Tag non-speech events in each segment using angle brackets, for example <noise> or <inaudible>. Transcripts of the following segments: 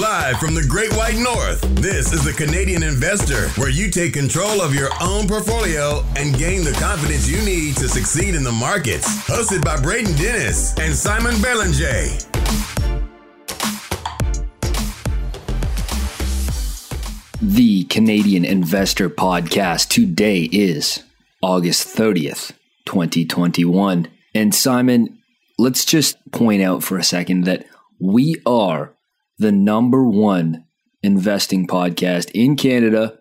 Live from the Great White North, this is the Canadian Investor, where you take control of your own portfolio and gain the confidence you need to succeed in the markets. Hosted by Braden Dennis and Simon Belanger. The Canadian Investor Podcast. Today is August 30th, 2021. And Simon, let's just point out for a second that we are the number one investing podcast in Canada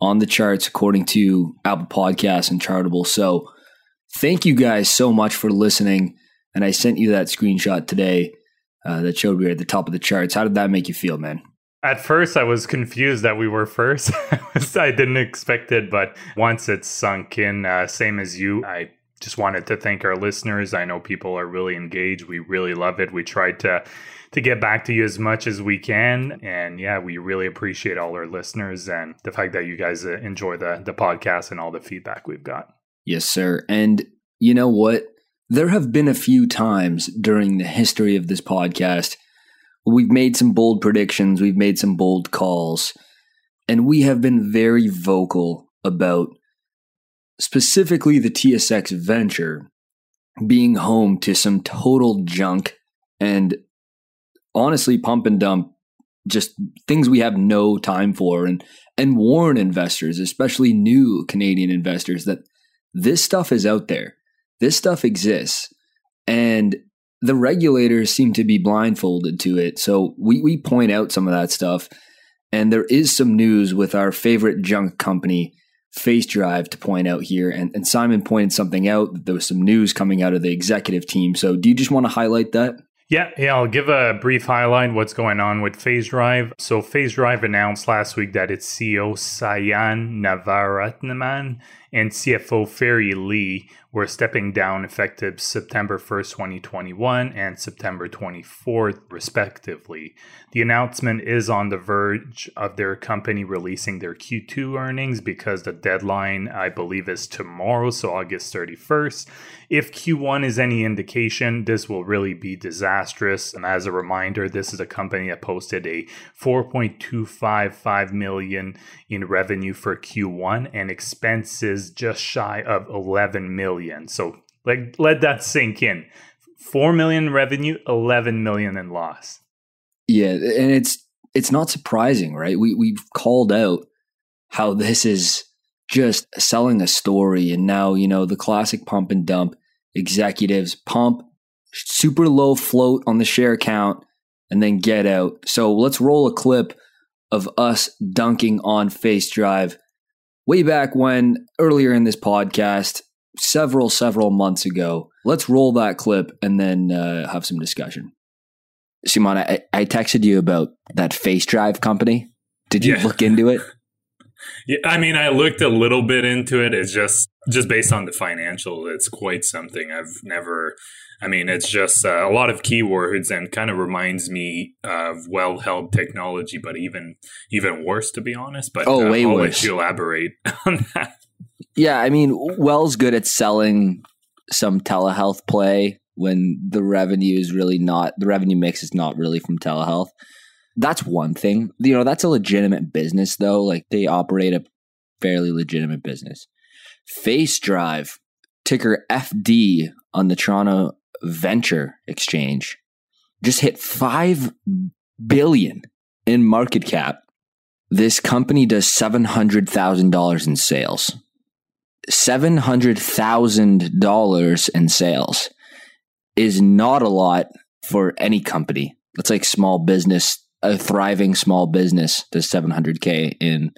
on the charts, according to Apple Podcasts and Chartable. So, thank you guys so much for listening. And I sent you that screenshot today uh, that showed we were at the top of the charts. How did that make you feel, man? At first, I was confused that we were first. <laughs> I didn't expect it, but once it's sunk in, uh, same as you, I just wanted to thank our listeners. I know people are really engaged. We really love it. We tried to to get back to you as much as we can. And yeah, we really appreciate all our listeners and the fact that you guys uh, enjoy the, the podcast and all the feedback we've got. Yes, sir. And you know what? There have been a few times during the history of this podcast we've made some bold predictions, we've made some bold calls, and we have been very vocal about specifically the TSX venture being home to some total junk and honestly pump and dump just things we have no time for. And and warn investors especially new canadian investors that this stuff is out there. This stuff exists. And the regulators seem to be blindfolded to it. So we we point out some of that stuff. And there is some news with our favorite junk company FaceDrive to point out here. And, and simon pointed something out. That there was some news coming out of the executive team. So do you just want to highlight that yeah, yeah, I'll give a brief highlight what's going on with FaceDrive. So FaceDrive announced last week that its CEO Sayan Navaratnam and CFO Ferry Lee were stepping down effective September 1st, 2021 and September 24th, respectively. The announcement is on the verge of their company releasing their Q2 earnings because the deadline, I believe, is tomorrow, so August 31st. If Q1 is any indication, this will really be disastrous. And as a reminder, this is a company that posted a 4.255 million in revenue for Q1 and expenses just shy of 11 million. So like let that sink in. 4 million revenue, 11 million in loss. Yeah, and it's it's not surprising, right? We we've called out how this is just selling a story and now, you know, the classic pump and dump executives pump super low float on the share count and then get out. So let's roll a clip of us dunking on FaceDrive way back when earlier in this podcast several several months ago. Let's roll that clip and then uh, have some discussion. Simon, I, I texted you about that FaceDrive company. Did you yeah. look into it? <laughs> Yeah, I mean, I looked a little bit into it. It's just just based on the financial, it's quite something. I've never. I mean, it's just uh, a lot of keywords and kind of reminds me of WELL Health technology, but even even worse, to be honest. But oh, uh, way I'll worse. Let you elaborate <laughs> on that. Yeah, I mean, Well's good at selling some telehealth play when the revenue is really not the revenue mix is not really from telehealth. That's one thing. You know, that's a legitimate business though. Like they operate a fairly legitimate business. FaceDrive, ticker FD on the Toronto Venture Exchange, just hit 5 billion in market cap. This company does $700,000 in sales. $700,000 in sales is not a lot for any company. That's like small business, a thriving small business does 700K in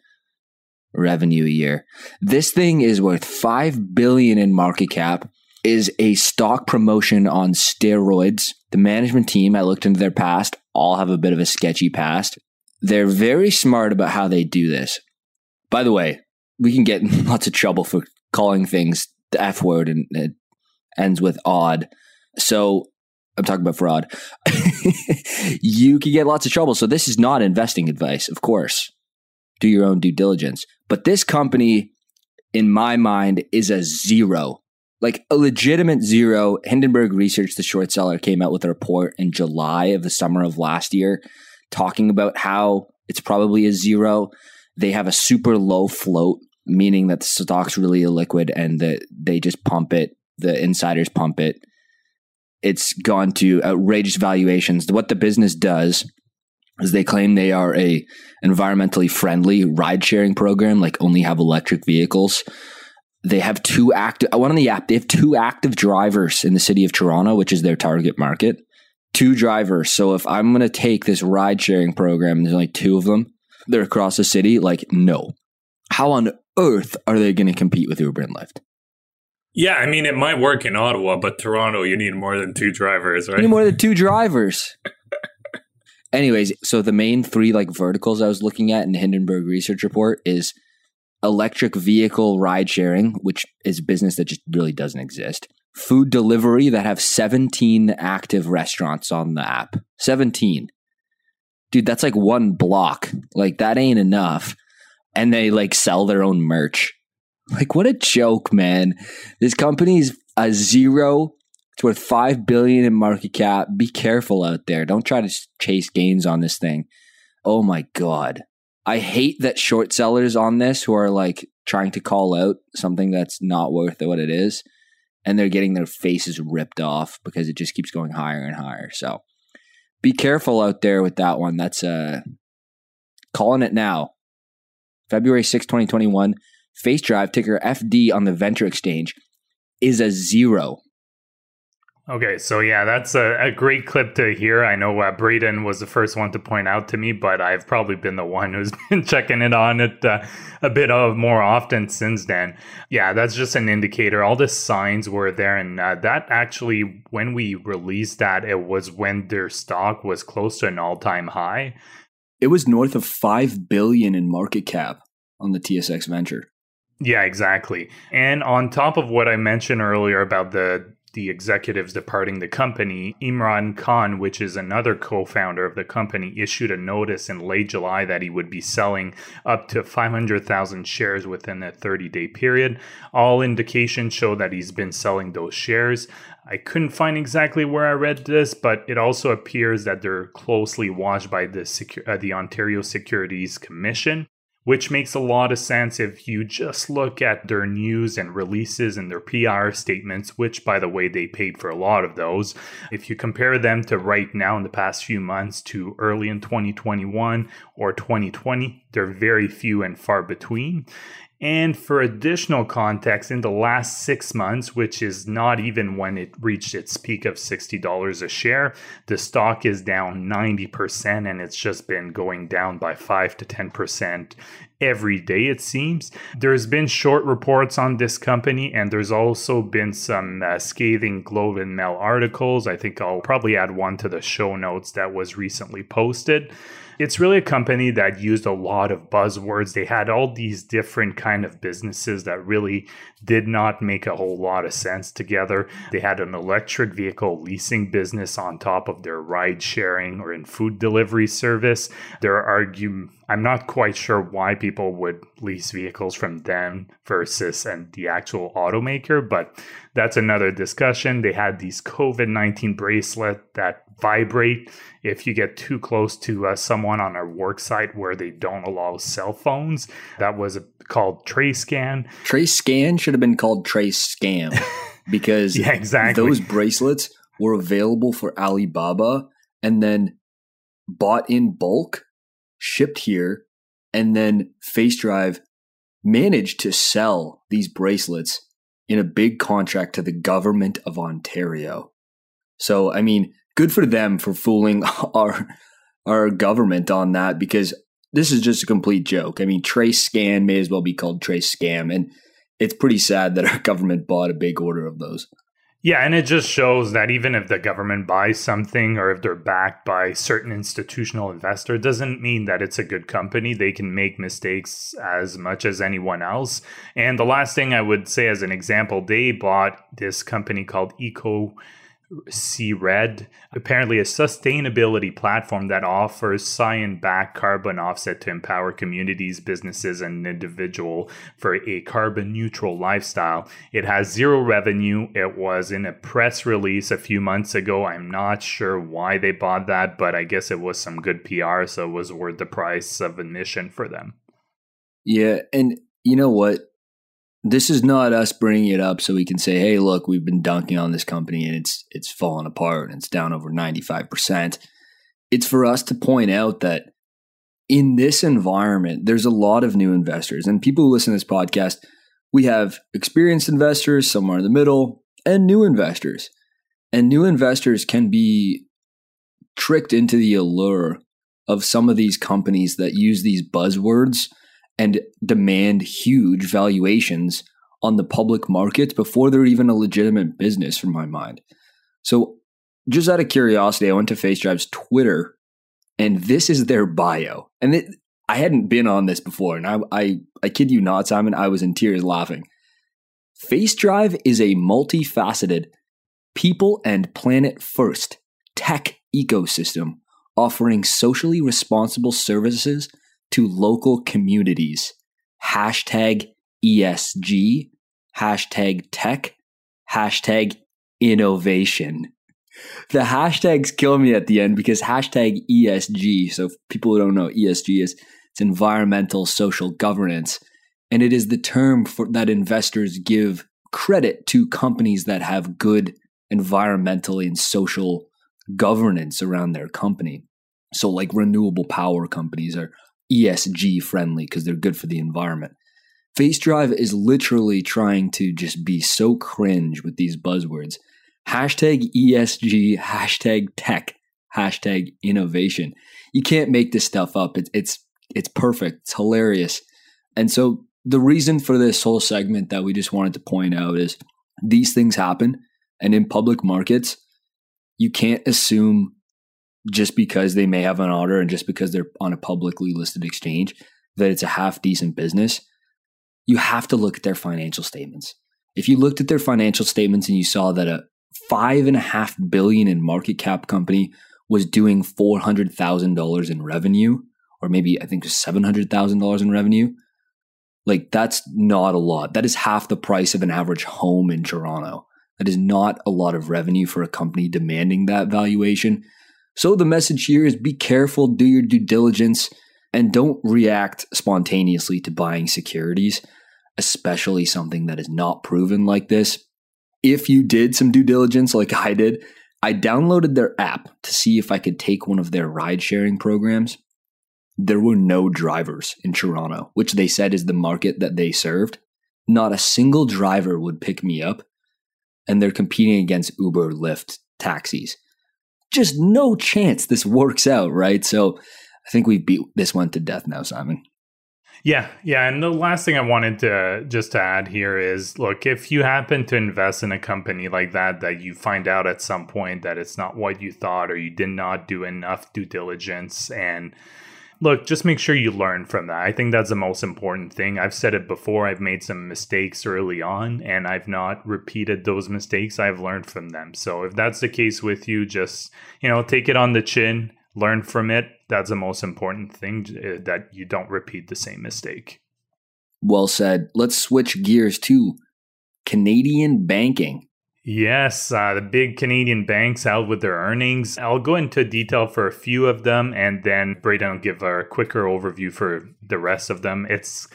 revenue a year. This thing is worth 5 billion in market cap is a stock promotion on steroids. The management team, I looked into their past, all have a bit of a sketchy past. They're very smart about how they do this. By the way, we can get <laughs> lots of trouble for calling things the F word and it ends with odd. So I'm talking about fraud. <laughs> you can get lots of trouble. So this is not investing advice, of course. Do your own due diligence. But this company, in my mind, is a zero. Like a legitimate zero. Hindenburg Research, the short seller, came out with a report in July of the summer of last year talking about how it's probably a zero. They have a super low float, meaning that the stock's really illiquid and that they just pump it. The insiders pump it. It's gone to outrageous valuations. What the business does is they claim they are a environmentally friendly ride sharing program, like only have electric vehicles. They have two active. Uh, one on the app. They have two active drivers in the city of Toronto, which is their target market. Two drivers. So if I'm going to take this ride sharing program, there's only two of them. They're across the city. Like, no. How on earth are they going to compete with Uber and Lyft? Yeah, I mean, it might work in Ottawa, but Toronto, you need more than two drivers, right? You need more than two drivers. <laughs> Anyways, so the main three like verticals I was looking at in the Hindenburg research report is electric vehicle ride sharing, which is a business that just really doesn't exist. Food delivery that have 17 active restaurants on the app. 17. Dude, that's like one block. Like that ain't enough. And they like sell their own merch. Like what a joke, man. This company's a zero it's worth five billion in market cap. Be careful out there. Don't try to chase gains on this thing. Oh my god. I hate that short sellers on this who are like trying to call out something that's not worth what it is and they're getting their faces ripped off because it just keeps going higher and higher. So be careful out there with that one. That's uh calling it now. February 6, 2021, Face Drive ticker FD on the Venture Exchange is a zero. Okay, so yeah, that's a, a, great clip to hear. I know uh, Braden was the first one to point out to me, but I've probably been the <laughs> one who's been checking it on it uh, a bit of more often since then. Yeah, that's just an indicator. All the signs were there, and uh, that actually, when we released that, it was when their stock was close to an all-time high. It was north of five billion in market cap on the TSX Venture. Yeah, exactly. And on top of what I mentioned earlier about the the executives departing the company, Imran Khan, which is another co founder of the company, issued a notice in late July that he would be selling up to 500,000 shares within a 30 day period. All indications show that he's been selling those shares. I couldn't find exactly where I read this, but it also appears that they're closely watched by the, Secu- uh, the Ontario Securities Commission which makes a lot of sense if you just look at their news and releases and their PR statements, which, by the way, they paid for a lot of those. If you compare them to right now in the past few months to early in 2021 or 2020, they're very few and far between. And for additional context, in the last six months, which is not even when it reached its peak of $60 a share, the stock is down 90% and it's just been going down by 5 to 10% every day, it seems. There's been short reports on this company, and there's also been some uh, scathing Globe and Mail articles. I think I'll probably add one to the show notes that was recently posted it's really a company that used a lot of buzzwords. They had all these different kind of businesses that really did not make a whole lot of sense together. They had an electric vehicle leasing business on top of their ride sharing or in food delivery service. There argue I'm not quite sure why people would lease vehicles from them versus and the actual automaker, but that's another discussion. They had these COVID 19 bracelet that vibrate if you get too close to uh, someone on a work site where they don't allow cell phones. That was called TraceScan. TraceScan should have been called Trace Scam <laughs> because yeah, exactly. those bracelets were available for Alibaba and then bought in bulk, shipped here, and then FaceDrive managed to sell these bracelets in a big contract to the government of Ontario. So, I mean, good for them for fooling <laughs> our our government on that because this is just a complete joke. I mean, Trace Scan may as well be called Trace Scam, and it's pretty sad that our <laughs> government bought a big order of those. Yeah, and it just shows that even if the government buys something or if they're backed by certain institutional investor, doesn't mean that it's a good company. They can make mistakes as much as anyone else. And the last thing I would say as an example, they bought this company called Eco C-RED, apparently a sustainability platform that offers science-backed carbon offset to empower communities, businesses, and individual for a carbon neutral lifestyle. It has zero revenue. It was in a press release a few months ago. I'm not sure why they bought that, but I guess it was some good PR, so it was worth the price of admission for them. Yeah, and you know what? This is not us bringing it up so we can say, "Hey, look, we've been dunking on this company and it's it's fallen apart and it's down over 95%." It's for us to point out that in this environment, there's a lot of new investors and people who listen to this podcast, we have experienced investors somewhere in the middle and new investors. And new investors can be tricked into the allure of some of these companies that use these buzzwords and demand huge valuations on the public markets before they're even a legitimate business, from my mind. So, just out of curiosity, I went to FaceDrive's Twitter, and this is their bio. And it, I hadn't been on this before, and I, I, I kid you not, Simon, I was in tears laughing. FaceDrive is a multifaceted, people and planet first tech ecosystem offering socially responsible services to local communities. Hashtag ESG, hashtag tech, hashtag innovation. The hashtags kill me at the end because hashtag ESG, so people who don't know, ESG is it's environmental social governance. And it is the term for that investors give credit to companies that have good environmental and social governance around their company. So like renewable power companies are ESG friendly because they're good for the environment. FaceDrive is literally trying to just be so cringe with these buzzwords. Hashtag ESG, hashtag tech, hashtag innovation. You can't make this stuff up. It's it's it's perfect. It's hilarious. And so the reason for this whole segment that we just wanted to point out is these things happen and in public markets you can't assume just because they may have an order and just because they're on a publicly listed exchange that it's a half decent business, you have to look at their financial statements. If you looked at their financial statements and you saw that a five and a half billion in market cap company was doing four hundred thousand dollars in revenue, or maybe I think seven hundred thousand dollars in revenue, like that's not a lot. That is half the price of an average home in Toronto. That is not a lot of revenue for a company demanding that valuation. So the message here is be careful, do your due diligence, and don't react spontaneously to buying securities, especially something that is not proven like this. If you did some due diligence like I did, I downloaded their app to see if I could take one of their ride sharing programs. There were no drivers in Toronto, which they said is the market that they served. Not a single driver would pick me up, and they're competing against Uber, Lyft, taxis just no chance this works out, right? So I think we beat this one to death now, Simon. Yeah, yeah. And the last thing I wanted to just to add here is look, if you happen to invest in a company like that, that you find out at some point that it's not what you thought or you did not do enough due diligence and look, just make sure you learn from that. I think that's the most important thing. I've said it before, I've made some mistakes early on and I've not repeated those mistakes. I've learned from them. So if that's the case with you, just, you know, take it on the chin, learn from it. That's the most important thing uh, that you don't repeat the same mistake. Well said. Let's switch gears to Canadian banking. Yes, uh, the big Canadian banks out with their earnings. I'll go into detail for a few of them, and then Braden will give a quicker overview for the rest of them. It's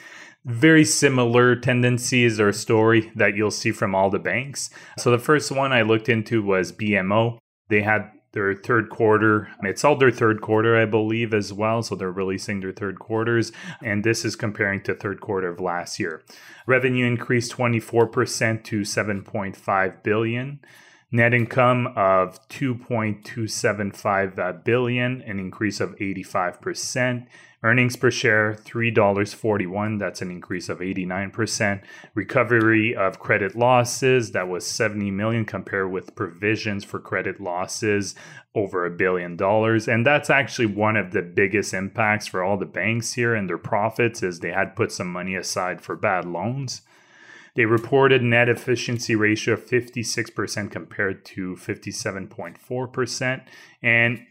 very similar tendencies or story that you'll see from all the banks. So the first one I looked into was BMO. They had their third quarter. It's all their third quarter, I believe, as well. So they're releasing their third quarters. And this is comparing to third quarter of last year. Revenue increased 24% to 7.5 billion. Net income of 2.275 billion, an increase of 85%. Earnings per share $3.41, that's an increase of 89%. Recovery of credit losses, that was 70 million compared with provisions for credit losses over a billion dollars. And that's actually one of the biggest impacts for all the banks here and their profits is they had put some money aside for bad loans. They reported net efficiency ratio of 56% compared to 57.4%. And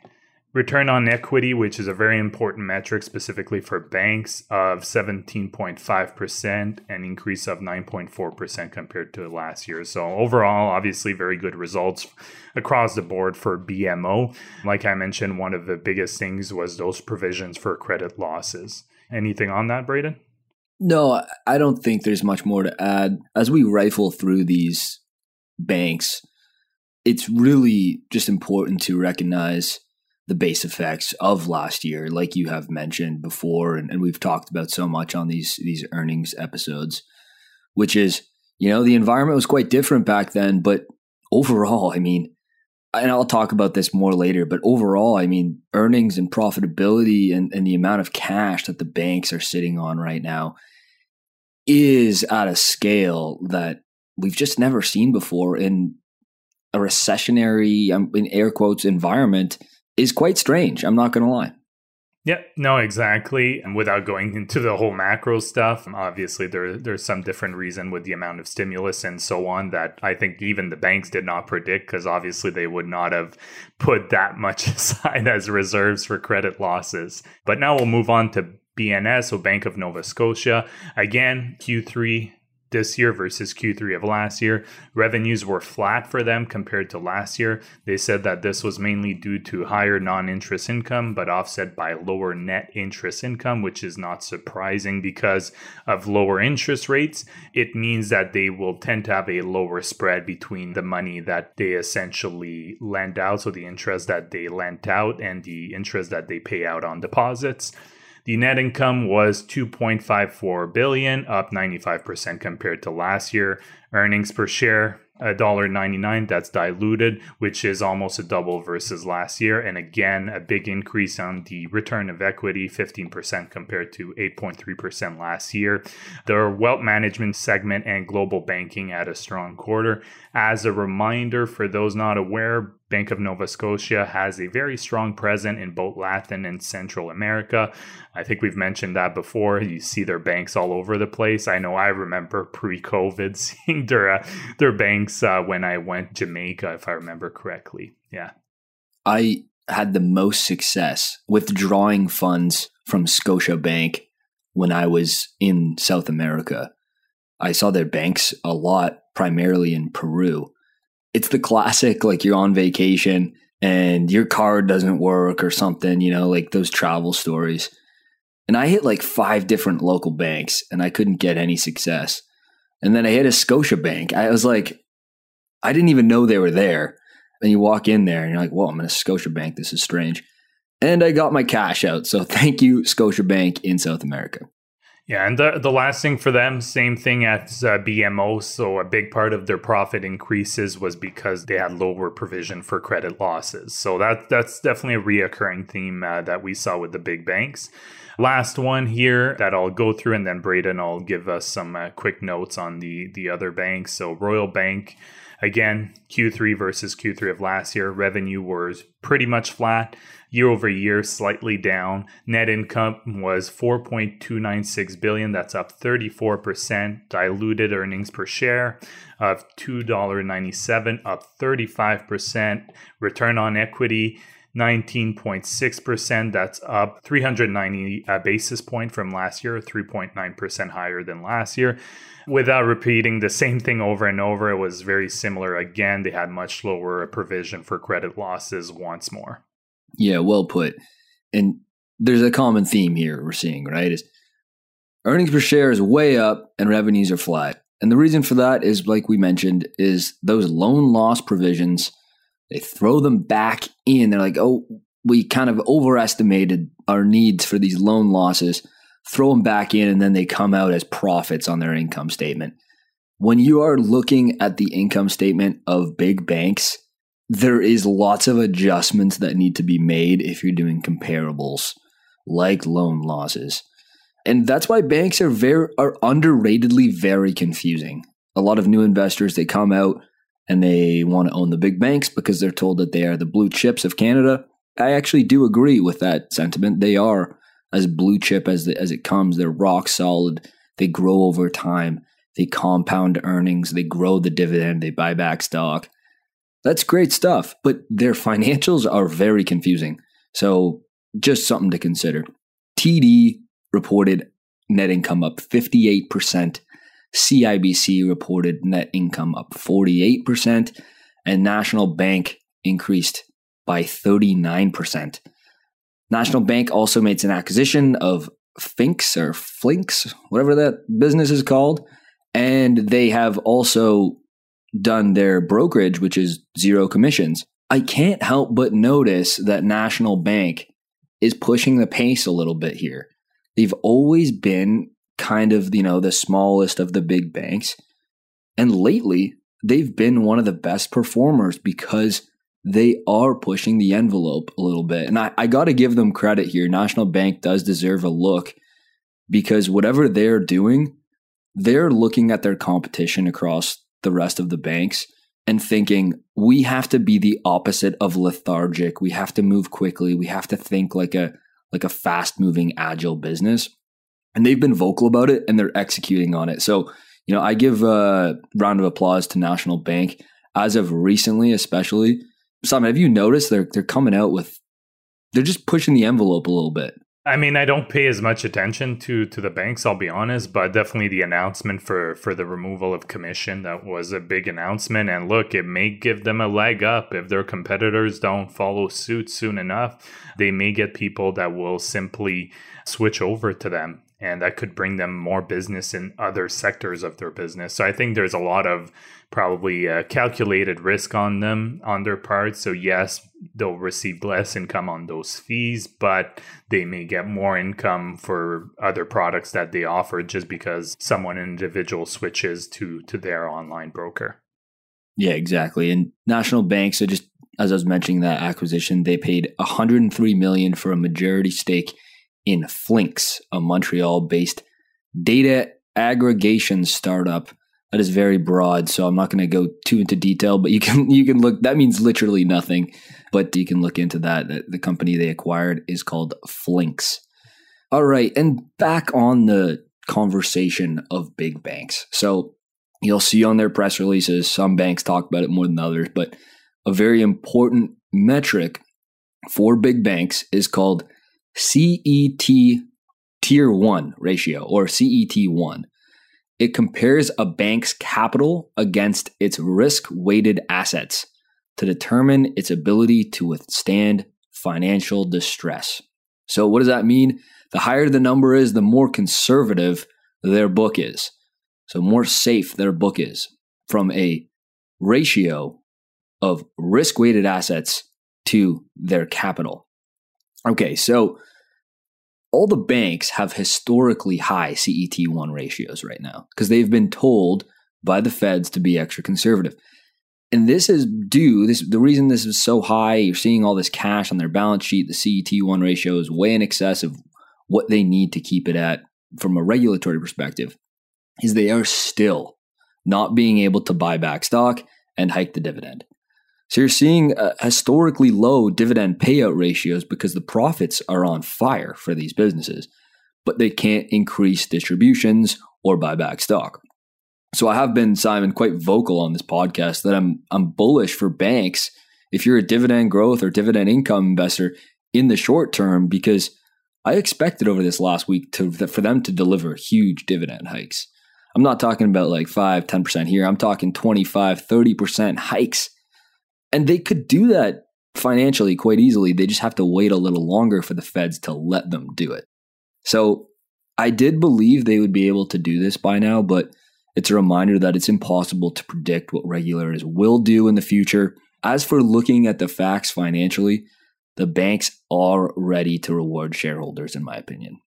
return on equity, which is a very important metric specifically for banks, of 17.5%, an increase of 9.4% compared to last year. So, overall, obviously, very good results across the board for BMO. Like I mentioned, one of the biggest things was those provisions for credit losses. Anything on that, Braden? No, I don't think there's much more to add. As we rifle through these banks, it's really just important to recognize the base effects of last year, like you have mentioned before, and, and we've talked about so much on these these earnings episodes, which is you know the environment was quite different back then, but overall, I mean, and I'll talk about this more later, but overall, I mean, earnings and profitability and, and the amount of cash that the banks are sitting on right now is at a scale that we've just never seen before in a recessionary, um, in air quotes, environment is quite strange. I'm not going to lie. Yeah, no, exactly. And without going into the whole macro stuff, obviously there there's some different reason with the amount of stimulus and so on that I think even the banks did not predict because obviously they would not have put that much <laughs> aside as reserves for credit losses. But now we'll move on to BNS, so Bank of Nova Scotia. Again, Q3 this year versus Q3 of last year. Revenues were flat for them compared to last year. They said that this was mainly due to higher non interest income, but offset by lower net interest income, which is not surprising because of lower interest rates. It means that they will tend to have a lower spread between the money that they essentially lend out, so the interest that they lent out, and the interest that they pay out on deposits. The net income was 2.54 billion, up 95% compared to last year. Earnings per share $1.99 that's diluted which is almost a double versus last year. And again a big increase on the return of equity 15% compared to 8.3% last year. The wealth management segment and global banking had a strong quarter as a reminder for those not aware Bank of Nova Scotia has a very strong presence in both Latin and Central America. I think we've mentioned that before. You see their banks all over the place. I know I remember pre-COVID <laughs> seeing their uh, their banks uh, when I went Jamaica, if I remember correctly. Yeah, I had the most success withdrawing funds from Scotia Bank when I was in South America. I saw their banks a lot, primarily in Peru it's the classic like you're on vacation and your card doesn't work or something, you know, like those travel stories. And I hit like five different local banks and I couldn't get any success. And then I hit a Scotia bank. I was like, I didn't even know they were there. And you walk in there and you're like, well, I'm in a Scotia bank. This is strange. And I got my cash out. So <laughs> thank you, Scotia Bank in South America. Yeah, and the the last thing for them, same thing as uh, BMO. So a big part of their profit increases was because they had lower provision for credit losses. So that that's definitely a reoccurring theme uh, that we saw with the big banks. Last one here that I'll go through, and then Braden I'll give us some uh, quick notes on the the other banks. So Royal Bank. Again, Q3 versus Q3 of last year, revenue was pretty much flat year over year, slightly down. Net income was 4.296 billion. That's up 34%. Diluted earnings per share of $2.97, up 35%. Return on equity 19.6%. That's up 390 uh, basis point from last year, 3.9% higher than last year. Without repeating the same thing over and over, it was very similar. Again, they had much lower provision for credit losses once more. Yeah, well put. And there's a common theme here we're seeing, right? Is earnings per share is way up and revenues are flat. And the reason for that is like we mentioned is those loan loss provisions they throw them back in. They're like, "Oh, we kind of overestimated our needs for these loan losses." Throw them back in and then they come out as profits on their income statement. When you are looking at the income statement of big banks, there is lots of adjustments that need to be made if you're doing comparables like loan losses. And that's why banks are very are underratedly very confusing. A lot of new investors they come out and they want to own the big banks because they're told that they are the blue chips of Canada. I actually do agree with that sentiment. They are as blue chip as the, as it comes. They're rock solid. They grow over time. they compound earnings, they grow the dividend, they buy back stock. That's great stuff, but their financials are very confusing. So, just something to consider. TD reported net income up 58%, CIBC reported net income up 48%, and National Bank increased by 39%. National Bank also made an acquisition of Finks or Flinks, whatever that business is called. And they have also done their brokerage, which is zero commissions. I can't help but notice that National Bank is pushing the pace a little bit here. They've always been kind of, you know, the smallest of the big banks. And lately, they've been one of the best performers because they are pushing the envelope a little bit. And I, I got to give them credit here. National Bank does deserve a look because whatever they're doing, they're looking at their competition across the rest of the banks and thinking, we have to be the opposite of lethargic. We have to move quickly. We have to think like a like a fast moving agile business. And they've been vocal about it and they're executing on it. So, you know, I give a round of applause to National Bank as of recently, especially Simon, have you noticed they're they're coming out with they're just pushing the envelope a little bit. I mean, I don't pay as much attention to to the banks, I'll be honest, but definitely the announcement for for the removal of commission that was a big announcement and look, it may give them a leg up if their competitors don't follow suit soon enough. They may get people that will simply switch over to them and that could bring them more business in other sectors of their business. So I think there's a lot of probably a calculated risk on them on their part. So yes, they'll receive less income on those fees, but they may get more income for other products that they offer just because someone individual switches to to their online broker. Yeah, exactly. And national banks, are just as I was mentioning that acquisition, they paid 103 million for a majority stake in Flinks, a Montreal-based data aggregation startup. That is very broad so i'm not going to go too into detail but you can <laughs> you can look that means literally nothing but you can look into that. The company they acquired is called flinks. All right and back on the conversation of big banks. So you'll see on their press releases some banks talk about it more than others but a very important metric for big banks is called cet tier 1 ratio or cet1 it compares a bank's capital against its risk weighted assets to determine its ability to withstand financial distress. So, what does that mean? The higher the number is, the more conservative their book is. So, more safe their book is from a ratio of risk weighted assets to their capital. Okay, so all the banks have historically high CET1 ratios right now because they've been told by the feds to be extra conservative. And this is due this the reason this is so high, you're seeing all this cash on their balance sheet, the CET1 ratio is way in excess of what they need to keep it at from a regulatory perspective is they are still not being able to buy back stock and hike the dividend. So you're seeing uh, historically low dividend payout ratios because the profits are on fire for these businesses, but they can't increase distributions or buy back stock. So I have been Simon quite vocal on this podcast that I'm I'm bullish for banks if you're a dividend growth or dividend income investor in the short term because I expected over this last week to for them to deliver huge dividend hikes. I'm not talking about like 5, 10% here. I'm talking 25, 30% hikes and they could do that financially quite easily. They just have to wait a little longer for the feds to let them do it. So I did believe they would be able to do this by now, but it's a reminder that it's impossible to predict what regulators will do in the future. As for looking at the facts financially, the banks are ready to reward shareholders, in my opinion.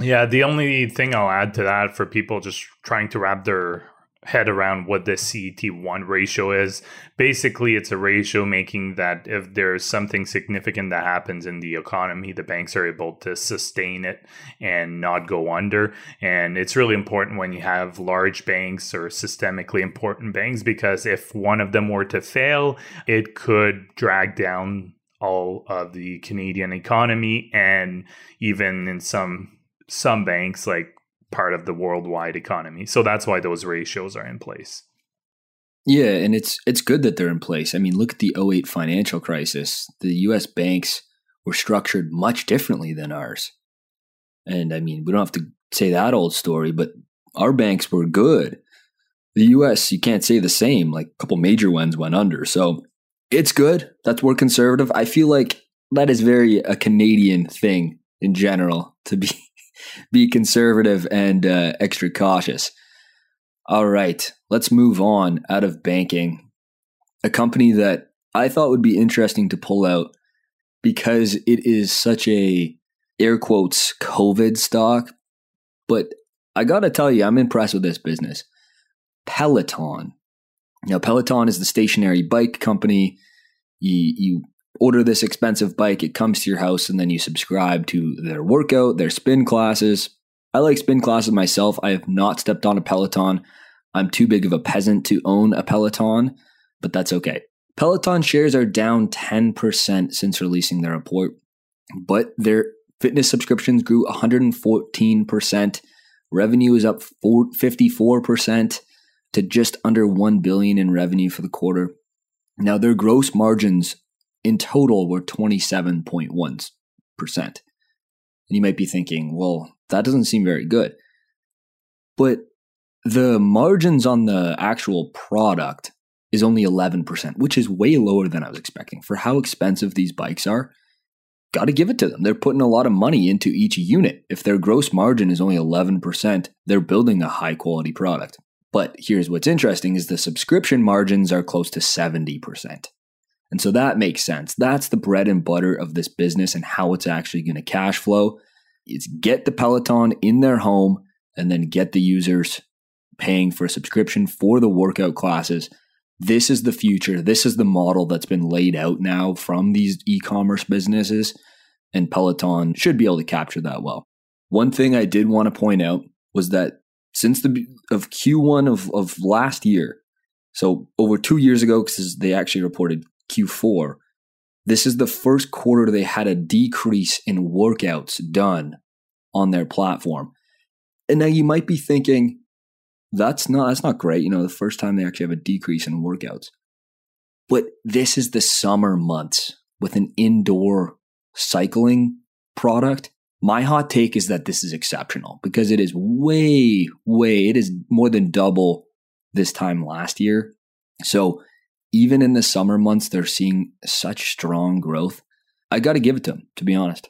Yeah, the only thing I'll add to that for people just trying to wrap their head around what the CET1 ratio is. Basically, it's a ratio making that if there's something significant that happens in the economy, the banks are able to sustain it and not go under. And it's really important when you have large banks or systemically important banks because if one of them were to fail, it could drag down all of the Canadian economy and even in some some banks like part of the worldwide economy. So that's why those ratios are in place. Yeah, and it's it's good that they're in place. I mean, look at the 08 financial crisis. The US banks were structured much differently than ours. And I mean, we don't have to say that old story, but our banks were good. The US, you can't say the same. Like a couple major ones went under. So it's good. That's more conservative. I feel like that is very a Canadian thing in general to be <laughs> be conservative and uh, extra cautious. All right, let's move on out of banking. A company that I thought would be interesting to pull out because it is such a air quotes COVID stock, but I got to tell you, I'm impressed with this business. Peloton. Now, Peloton is the stationary bike company. You, you order this expensive bike, it comes to your house, and then you subscribe to their workout, their spin classes. I like spin classes myself. I have not stepped on a Peloton. I'm too big of a peasant to own a Peloton, but that's okay. Peloton shares are down 10% since releasing their report, but their fitness subscriptions grew 114%. Revenue is up 54% to just under 1 billion in revenue for the quarter. Now their gross margins in total were 27.1%. And you might be thinking, well, that doesn't seem very good. But the margins on the actual product is only 11%, which is way lower than I was expecting. For how expensive these bikes are, got to give it to them. They're putting a lot of money into each unit. If their gross margin is only 11%, they're building a high quality product. But here's what's interesting is the subscription margins are close to 70%. And so that makes sense. That's the bread and butter of this business and how it's actually going to cash flow. Is get the Peloton in their home and then get the users paying for a subscription for the workout classes. This is the future. This is the model that's been laid out now from these e-commerce businesses and Peloton should be able to capture that well. One thing I did want to point out was that since the of Q1 of, of last year, so over two years ago, because they actually reported Q4, this is the first quarter they had a decrease in workouts done on their platform. And now you might be thinking, that's not that's not great. You know, the first time they actually have a decrease in workouts. But this is the summer months with an indoor cycling product. My hot take is that this is exceptional because it is way, way, it is more than double this time last year. So even in the summer months, they're seeing such strong growth. I got to give it to them, to be honest.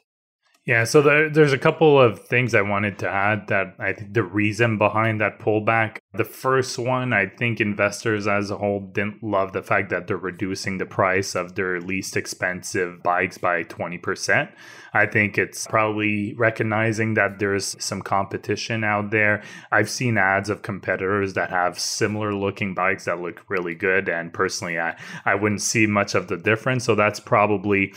Yeah, so there, there's a couple of things I wanted to add that I think the reason behind that pullback. The first one, I think investors as a whole didn't love the fact that they're reducing the price of their least expensive bikes by 20%. I think it's probably recognizing that there's some competition out there. I've seen ads of competitors that have similar looking bikes that look really good. And personally, I, I wouldn't see much of the difference. So that's probably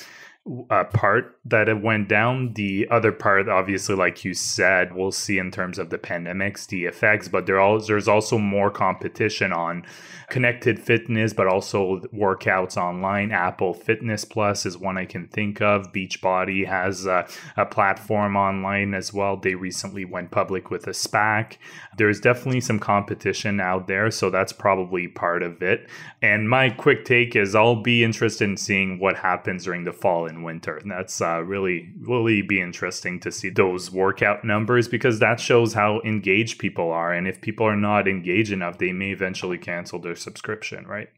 uh, part that it went down. The other part, obviously, like you said, we'll see in terms of the pandemics, the effects, but there all, there's also more competition on connected fitness, but also workouts online. Apple Fitness Plus is one I can think of. Beachbody has a, a platform online as well. They recently went public with a SPAC. There's definitely some competition out there, so that's probably part of it. And my quick take is I'll be interested in seeing what happens during the fall and winter. And that's uh, really, really be interesting to see those workout numbers because that shows how engaged people are. And if people are not engaged enough, they may eventually cancel their subscription, right?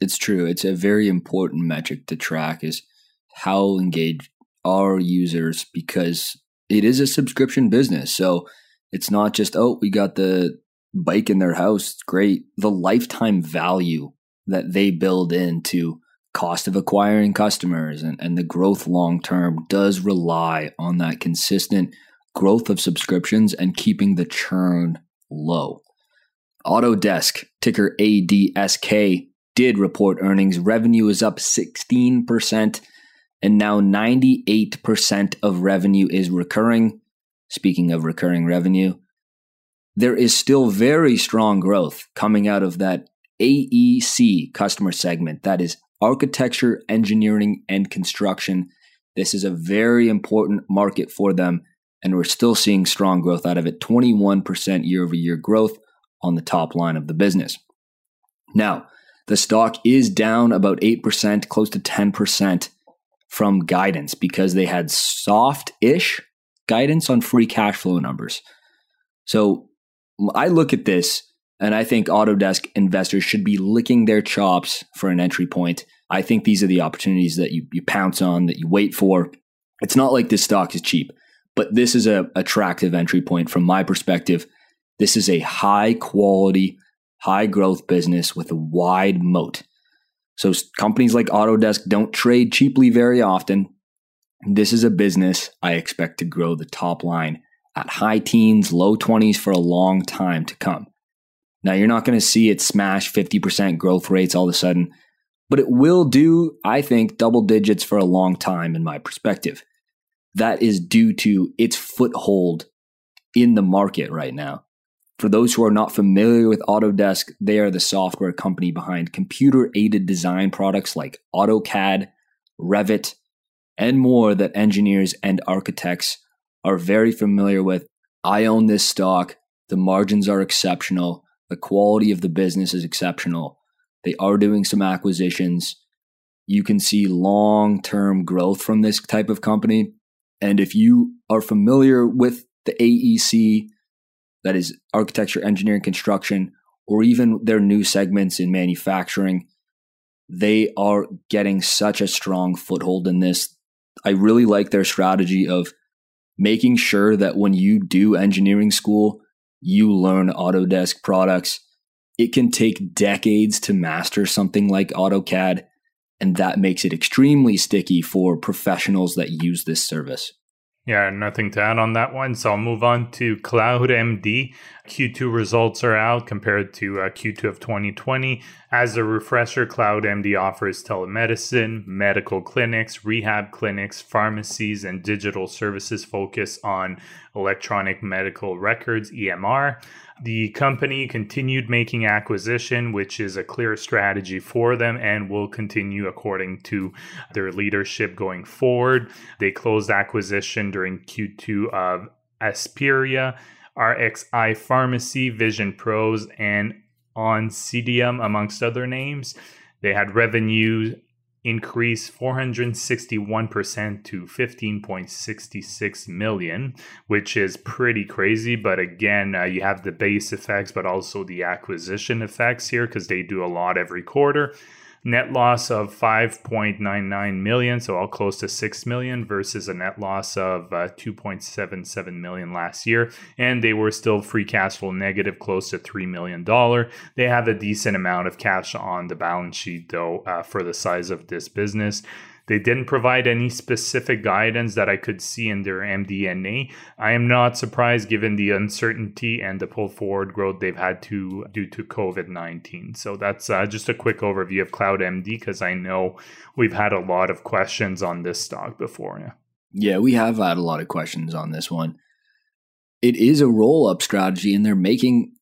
It's true. It's a very important metric to track is how engaged are users because it is a subscription business. So it's not just, oh, we got the bike in their house. It's great. The lifetime value that they build into cost of acquiring customers and, and the growth long term does rely on that consistent growth of subscriptions and keeping the churn low. Autodesk, ticker ADSK, did report earnings. Revenue is up 16%, and now 98% of revenue is recurring. Speaking of recurring revenue, there is still very strong growth coming out of that AEC customer segment. That is architecture, engineering, and construction. This is a very important market for them. and we're still seeing strong growth out of it 21% year over year growth on the top line of the business. Now, the stock is down about 8%, close to 10% from guidance because they had soft ish guidance on free cash flow numbers. So I look at this and I think Autodesk investors should be licking their chops for an entry point. I think these are the opportunities that you, you pounce on, that you wait for. It's not like this stock is cheap, but this is a attractive entry point from my perspective. This is a high quality, high growth business with a wide moat. So companies like Autodesk don't trade cheaply very often. This is a business I expect to grow the top line at high teens, low 20s for a long time to come. Now, you're not going to see it smash 50% growth rates all of a sudden, but it will do, I think, double digits for a long time in my perspective. That is due to its foothold in the market right now. For those who are not familiar with Autodesk, they are the software company behind computer aided design products like AutoCAD, Revit, and more that engineers and architects are very familiar with. I own this stock. The margins are exceptional. The quality of the business is exceptional. They are doing some acquisitions. You can see long term growth from this type of company. And if you are familiar with the AEC, that is architecture, engineering, construction, or even their new segments in manufacturing, they are getting such a strong foothold in this. I really like their strategy of making sure that when you do engineering school, you learn Autodesk products. It can take decades to master something like AutoCAD, and that makes it extremely sticky for professionals that use this service. Yeah, nothing to add on that one. So I'll move on to CloudMD. Q2 results are out compared to uh, Q2 of 2020. As a refresher, CloudMD offers telemedicine, medical clinics, rehab clinics, pharmacies, and digital services focus on electronic medical records, EMR. The company continued making acquisition, which is a clear strategy for them and will continue according to their leadership going forward. They closed acquisition during Q2 of Aspiria, RXI Pharmacy, Vision Pros, and Oncidium, amongst other names. They had revenue increased 461% to 15.66 million, which is pretty crazy. But again, uh, you have the base effects, but also the acquisition effects here because they do a lot every quarter. Net loss of 5.99 million, so all close to 6 million versus a net loss of uh, 2.77 million last year. And they were still free cash flow negative, close to $3 million. They have a decent amount of cash on the balance sheet, though, uh, for the size of this business. They didn't provide any specific guidance that I could see in their MD&A. I am not surprised given the uncertainty and the pull forward growth they've had to due to COVID-19. So that's uh, just a quick overview of Cloud MD because I know we've had a lot of questions on this stock before. Yeah. Yeah, we have had a lot of questions on this one. It is a roll up strategy and they're making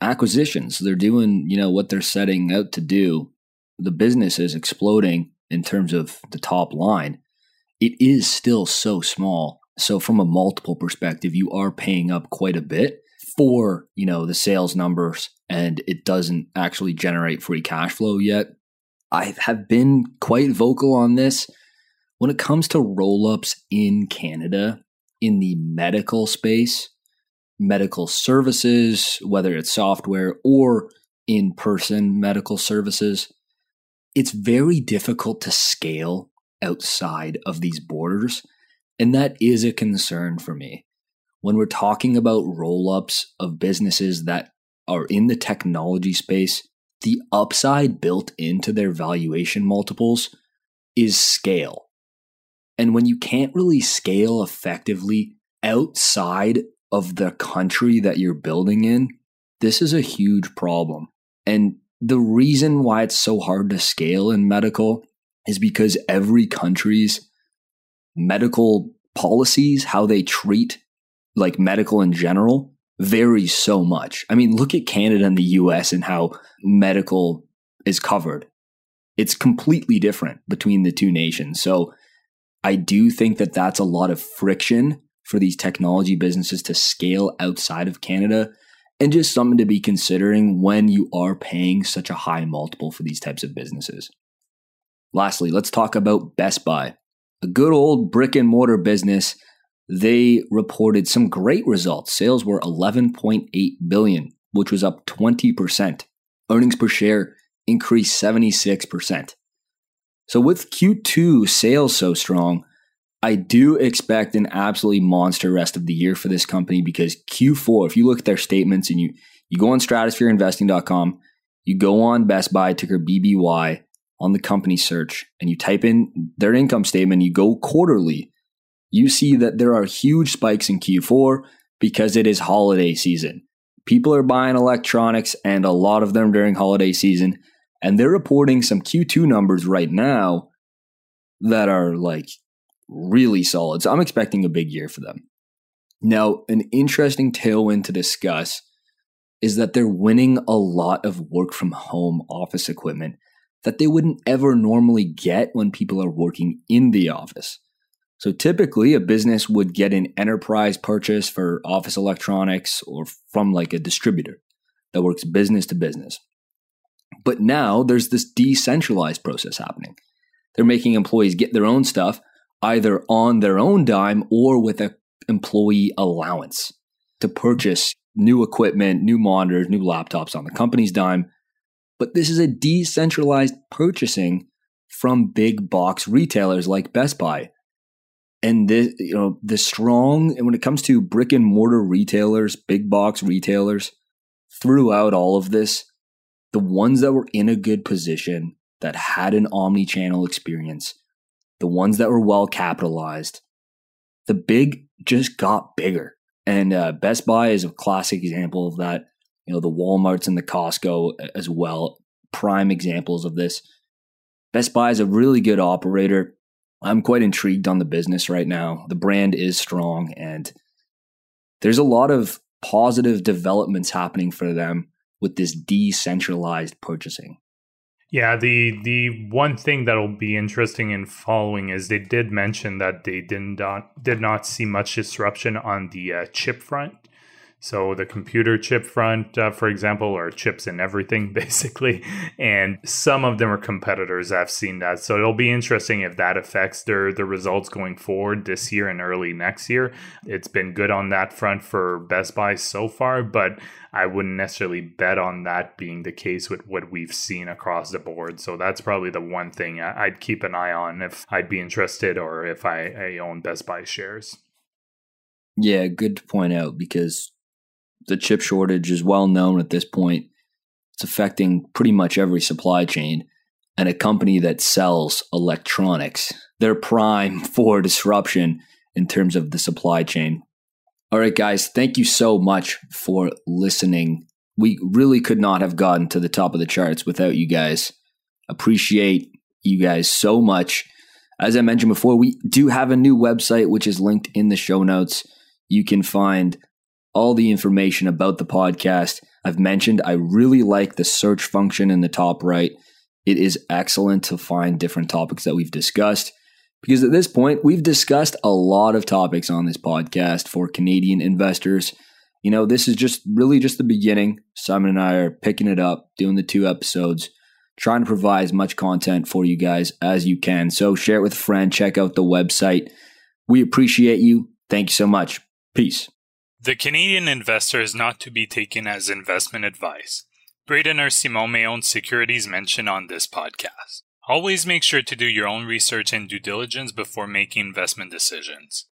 acquisitions. They're doing, you know, what they're setting out to do. The business is exploding in terms of the top line, it is still so small. So from a multiple perspective, you are paying up quite a bit for, you know, the sales numbers and it doesn't actually generate free cash flow yet. I have been quite vocal on this when it comes to roll-ups in Canada in the medical space, medical services, whether it's software or in-person medical services it's very difficult to scale outside of these borders. And that is a concern for me. When we're talking about roll ups of businesses that are in the technology space, the upside built into their valuation multiples is scale. And when you can't really scale effectively outside of the country that you're building in, this is a huge problem. And the reason why it's so hard to scale in medical is because every country's medical policies, how they treat like medical in general, varies so much. I mean, look at Canada and the US and how medical is covered. It's completely different between the two nations. So I do think that that's a lot of friction for these technology businesses to scale outside of Canada and just something to be considering when you are paying such a high multiple for these types of businesses. Lastly, let's talk about Best Buy. A good old brick and mortar business. They reported some great results. Sales were 11.8 billion, which was up 20%. Earnings per share increased 76%. So with Q2 sales so strong, I do expect an absolutely monster rest of the year for this company because Q4, if you look at their statements and you you go on stratosphereinvesting.com, you go on Best Buy ticker BBY on the company search and you type in their income statement, you go quarterly, you see that there are huge spikes in Q4 because it is holiday season. People are buying electronics and a lot of them during holiday season and they're reporting some Q2 numbers right now that are like really solid. So I'm expecting a big year for them. Now, an interesting tailwind to discuss is that they're winning a lot of work from home office equipment that they wouldn't ever normally get when people are working in the office. So typically, a business would get an enterprise purchase for office electronics or from like a distributor that works business to business. But now there's this decentralized process happening. They're making employees get their own stuff either on their own dime or with an employee allowance to purchase new equipment, new monitors, new laptops on the company's dime. But this is a decentralized purchasing from big box retailers like Best Buy. And this, you know, the strong, and when it comes to brick and mortar retailers, big box retailers, throughout all of this, the ones that were in a good position that had an omni channel experience the ones that were well capitalized, the big just got bigger. And uh, Best Buy is a classic example of that. You know, the Walmarts and the Costco as well, prime examples of this. Best Buy is a really good operator. I'm quite intrigued on the business right now. The brand is strong, and there's a lot of positive developments happening for them with this decentralized purchasing. Yeah, the the one thing that'll be interesting in following is they did mention that they did not did not see much disruption on the uh, chip front. So the computer chip front, uh, for example, or chips and everything, <laughs> basically. And some of them are competitors. I've seen that. So it'll be interesting if that affects their the results going forward this year and early next year. It's been good on that front for Best Buy so far, but I wouldn't necessarily bet on that being the case with what we've seen across the board. So that's probably the one thing I'd keep an eye on if I'd be interested or if I, I own Best Buy shares. Yeah, good to point out because the chip shortage is well known at this point. It's affecting pretty much every supply chain. And a company that sells electronics, they're prime <laughs> for disruption in terms of the supply chain. All right, guys, thank you so much for listening. We really could not have gotten to the top of the charts without you guys. Appreciate you guys so much. As I mentioned before, we do have a new website, which is linked in the show notes. You can find all the information about the podcast. I've mentioned I really like the search function in the top right. It is excellent to find different topics that we've discussed because at this point, we've discussed a lot of topics on this podcast for Canadian investors. You know, this is just really just the beginning. Simon and I are picking it up, doing the two episodes, trying to provide as much content for you guys as you can. So share it with a friend, check out the website. We appreciate you. Thank you so much. Peace. The Canadian investor is not to be taken as investment advice. Braden or Simon may own securities mentioned on this podcast. Always make sure to do your own research and due diligence before making investment decisions.